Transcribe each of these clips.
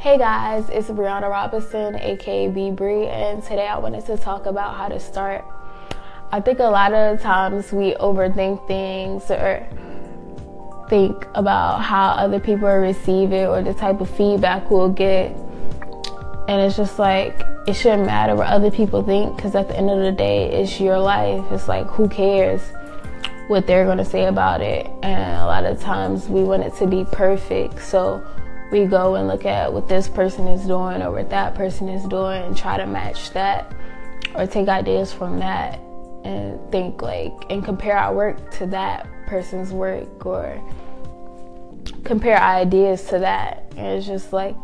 Hey guys, it's Brianna Robinson, aka B Bree, and today I wanted to talk about how to start. I think a lot of times we overthink things or think about how other people receive it or the type of feedback we'll get. And it's just like, it shouldn't matter what other people think because at the end of the day, it's your life. It's like, who cares what they're going to say about it? And a lot of times we want it to be perfect. So we go and look at what this person is doing or what that person is doing and try to match that or take ideas from that and think like and compare our work to that person's work or compare ideas to that. And it's just like,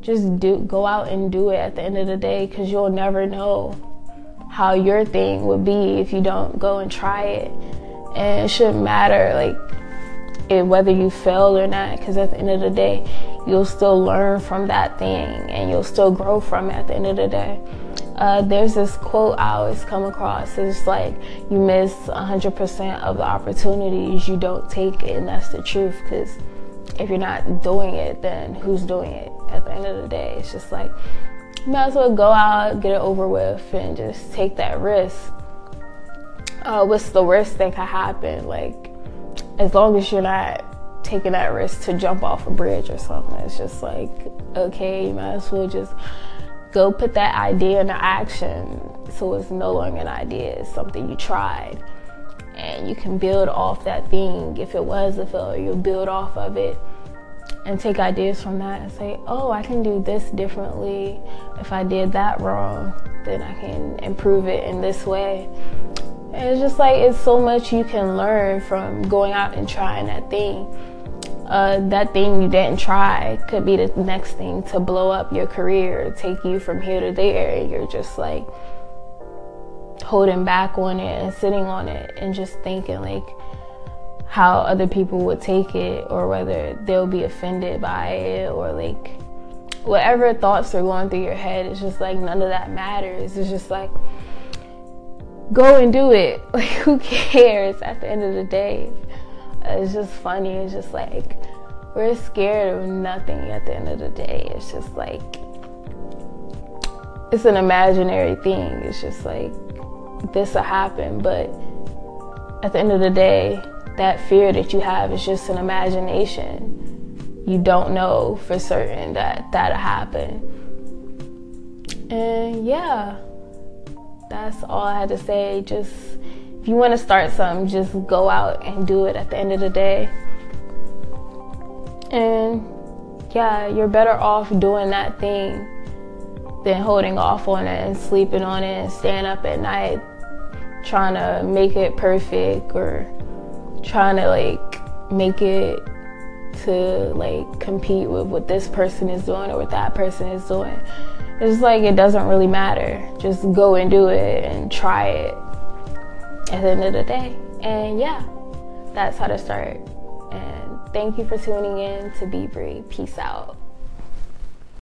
just do go out and do it at the end of the day because you'll never know how your thing would be if you don't go and try it. And it shouldn't matter like it, whether you fail or not because at the end of the day, you'll still learn from that thing and you'll still grow from it at the end of the day. Uh, there's this quote I always come across. It's like you miss 100% of the opportunities you don't take it, and that's the truth. Because if you're not doing it, then who's doing it? At the end of the day, it's just like you might as well go out, get it over with, and just take that risk. Uh, what's the worst that could happen? Like, as long as you're not taking that risk to jump off a bridge or something, it's just like, okay, you might as well just go put that idea into action so it's no longer an idea, it's something you tried. And you can build off that thing. If it was a failure, you'll build off of it and take ideas from that and say, oh, I can do this differently. If I did that wrong, then I can improve it in this way. It's just like it's so much you can learn from going out and trying that thing. Uh, that thing you didn't try could be the next thing to blow up your career, take you from here to there. And you're just like holding back on it and sitting on it and just thinking like, how other people would take it or whether they'll be offended by it or like whatever thoughts are going through your head it's just like none of that matters it's just like go and do it. Like who cares at the end of the day? It's just funny. It's just like we're scared of nothing at the end of the day. It's just like it's an imaginary thing. It's just like this will happen. But at the end of the day that fear that you have is just an imagination. You don't know for certain that that'll happen. And yeah, that's all I had to say. Just if you want to start something, just go out and do it at the end of the day. And yeah, you're better off doing that thing than holding off on it and sleeping on it and staying up at night trying to make it perfect or trying to like make it to like compete with what this person is doing or what that person is doing. It's like it doesn't really matter. Just go and do it and try it at the end of the day. And yeah, that's how to start. And thank you for tuning in to Be Bree. Peace out.